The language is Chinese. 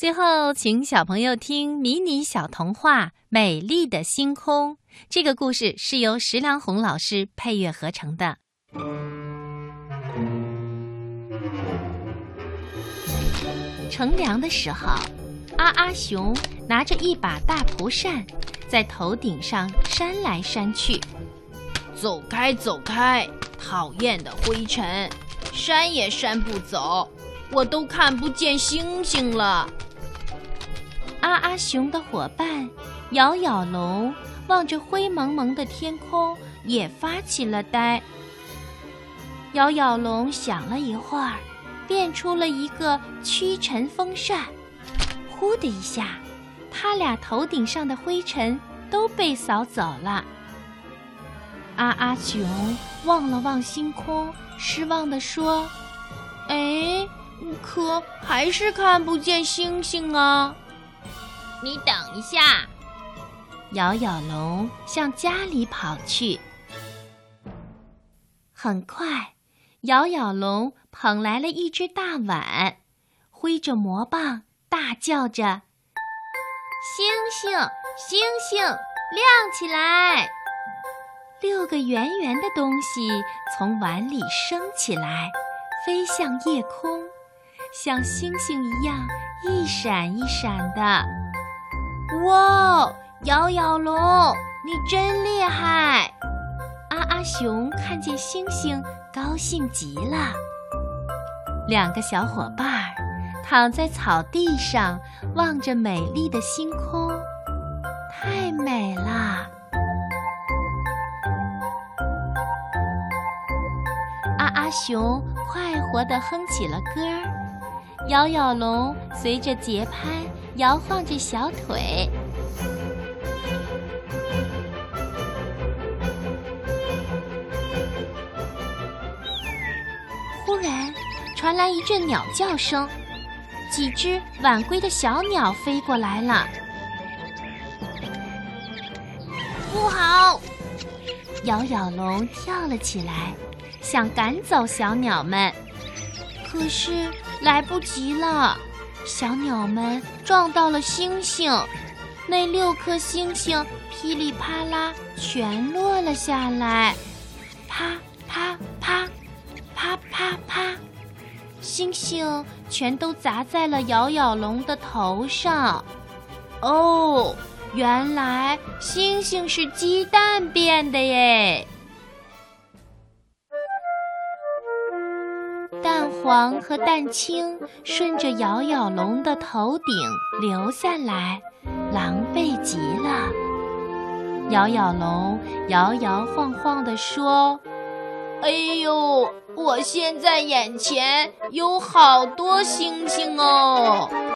最后，请小朋友听迷你小童话《美丽的星空》。这个故事是由石良红老师配乐合成的。乘凉的时候，阿阿熊拿着一把大蒲扇，在头顶上扇来扇去。走开，走开！讨厌的灰尘，扇也扇不走，我都看不见星星了。阿阿熊的伙伴咬咬龙望着灰蒙蒙的天空，也发起了呆。咬咬龙想了一会儿，变出了一个驱尘风扇，呼的一下，他俩头顶上的灰尘都被扫走了。阿阿熊望了望星空，失望地说：“哎，可还是看不见星星啊！”你等一下，咬咬龙向家里跑去。很快，咬咬龙捧来了一只大碗，挥着魔棒，大叫着：“星星，星星，亮起来！”六个圆圆的东西从碗里升起来，飞向夜空，像星星一样一闪一闪的。哇，咬咬龙，你真厉害！阿阿熊看见星星，高兴极了。两个小伙伴躺在草地上，望着美丽的星空，太美了。阿阿熊快活地哼起了歌儿，咬咬龙随着节拍。摇晃着小腿，忽然传来一阵鸟叫声，几只晚归的小鸟飞过来了。不好！咬咬龙跳了起来，想赶走小鸟们，可是来不及了。小鸟们撞到了星星，那六颗星星噼里啪啦全落了下来，啪啪啪，啪啪啪，星星全都砸在了咬咬龙的头上。哦，原来星星是鸡蛋变的耶！黄和蛋清顺着咬咬龙的头顶流下来，狼狈极了。咬咬龙摇摇晃晃地说：“哎呦，我现在眼前有好多星星哦！”